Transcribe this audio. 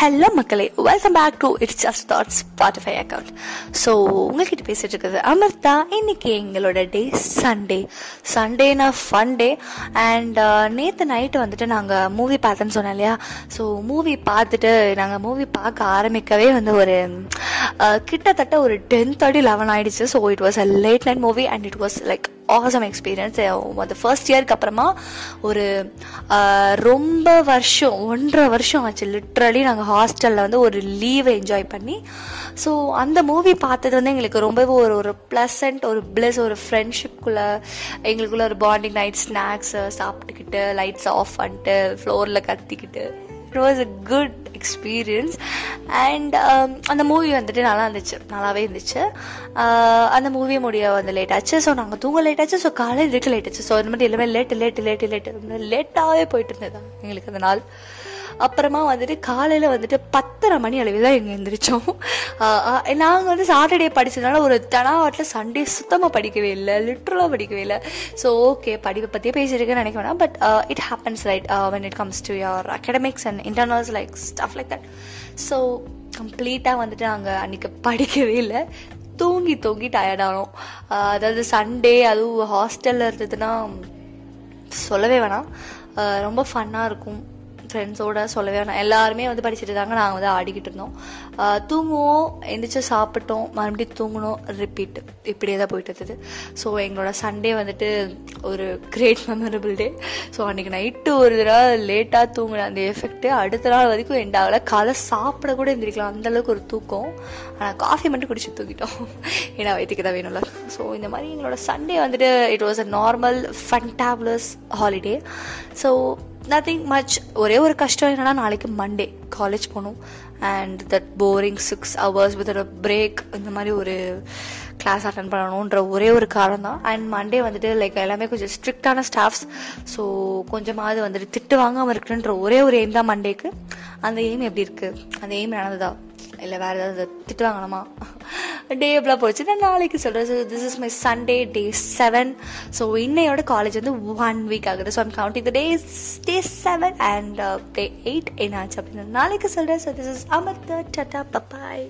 Hello மக்களே. Welcome back to it's just thoughts Spotify account so உங்ககிட்ட பேசிட்டு இருக்குது அமிர்தா. இன்னைக்கு எங்களோட டே சண்டே சண்டேனா ஃபன் டே அண்ட் நேற்று நைட்டு வந்துட்டு நாங்கள் மூவி பார்த்தோன்னு சொன்னோம் இல்லையா? ஸோ மூவி பார்த்துட்டு நாங்கள் மூவி பார்க்க ஆரம்பிக்கவே வந்து ஒரு Uh, கிட்டத்தட்ட ஒரு டென் தேர்ட்டி லெவன் ஆயிடுச்சு. So it was a late night movie and it was like awesome experience அந்த ஃபர்ஸ்ட் இயருக்கு அப்புறமா ஒரு uh, ரொம்ப வருஷம் ஒன்றரை வருஷம் ஆச்சு. லிட்ரலி நாங்கள் ஹாஸ்டலில் வந்து ஒரு லீவை என்ஜாய் பண்ணி ஸோ அந்த மூவி பார்த்தது வந்து எங்களுக்கு ரொம்பவே ஒரு ஒரு ப்ளசண்ட் ஒரு பிளஸ் ஒரு ஃப்ரெண்ட்ஷிப்குள்ளே எங்களுக்குள்ள ஒரு பாண்டிங் நைட் ஸ்நாக்ஸை சாப்பிட்டுக்கிட்டு லைட்ஸ் ஆஃப் பண்ணிட்டு ஃப்ளோரில் கத்திக்கிட்டு. It was a good experience and அந்த மூவி வந்துட்டு நல்லா இருந்துச்சு. நல்லாவே இருந்துச்சு. Uh, அந்த மூவி முடிய வந்து லேட் ஆச்சு. ஸோ நாங்கள் தூங்க லேட் ஆச்சு. ஸோ காலையில் இருக்க லேட் ஆச்சு. ஸோ இந்த மாதிரி எல்லாமே லேட்டு லேட்டு லேட்டு லேட்டு லேட்டாகவே போயிட்டு இருந்தது எங்களுக்கு அந்த நாள். அப்புறமா வந்துட்டு காலையில் வந்துட்டு பத்தரை மணி அளவில் தான் எங்கள் எந்திரிச்சோம். நாங்கள் வந்து சாட்டர்டே படித்ததுனால ஒரு தனாவட்டில் சண்டே சுத்தமாக படிக்கவே இல்லை லிட்ரலாக படிக்கவே இல்லை. ஸோ ஓகே படிப்பை பற்றியே பேசியிருக்கேன்னு நினைக்க வேணாம். But it happens right when it comes to your academics and internals like stuff like that so கம்ப்ளீட்டாக வந்துட்டு நாங்கள் அன்றைக்கி படிக்கவே இல்லை. தூங்கி தூங்கி டயர்டானோம் அதாவது சண்டே அதுவும் ஹாஸ்டலில் இருந்ததுன்னா சொல்லவே வேணாம். ரொம்ப ஃபன்னாக இருக்கும். ஃப்ரெண்ட்ஸோட சொல்லவே வேணாம். எல்லாருமே வந்து படிச்சுட்டு இருந்தாங்க நாங்கள் வந்து ஆடிக்கிட்டு இருந்தோம். தூங்குவோம் எந்திரிச்சு சாப்பிட்டோம் மறுபடியும் தூங்கணும் ரிப்பீட் இப்படியே தான் போயிட்டு இருந்தது. ஸோ எங்களோட சண்டே வந்துட்டு ஒரு கிரேட் மெமரபிள் டே ஸோ அன்றைக்கி நைட்டு ஒரு தடவை லேட்டாக தூங்கின அந்த எஃபெக்ட்டு அடுத்த நாள் வரைக்கும் எண்ட் ஆகலை. காலை சாப்பிட கூட எந்திரிக்கலாம். அந்தளவுக்கு ஒரு தூக்கம். ஆனால் காஃபி மட்டும் குடிச்சு தூக்கிட்டோம் ஏன்னா வயிற்றுக்கு தான் வேணும்ல. ஸோ இந்த மாதிரி எங்களோட சண்டே வந்துட்டு it was a normal fantabulous holiday so nothing much ஒரே ஒரு கஷ்டம் என்னன்னா நாளைக்கு மண்டே காலேஜ் போகணும். And that boring six hours with break இந்த மாதிரி ஒரு கிளாஸ் அட்டன் பண்ணணுன்ற ஒரே ஒரு காரணம் தான் அண்ட் மண்டே வந்துட்டு லைக் எல்லாமே கொஞ்சம் ஸ்ட்ரிக்டான ஸ்டாஃப்ஸ் ஸோ கொஞ்சமாவது வந்துட்டு திட்டு வாங்காமல் இருக்குன்ற ஒரே ஒரு எய்ம் தான் மண்டேக்கு அந்த எய்ம் எப்படி இருக்குது அந்த எய்ம் நடந்ததா? இல்லை வேறு ஏதாவது திட்டு வாங்கலாமா டே எப்படிலாம் போச்சு நான் நாளைக்கு சொல்கிறேன் so this is my Sunday day seven so இன்னையோட காலேஜ் வந்து ஒன் வீக் ஆகுது. So I'm counting the days day seven and day eight என்னாச்சு அப்படின்னு நாளைக்கு சொல்கிறேன் ஸோ திஸ் இஸ் அமர்த்த டட்டா பப்பாய்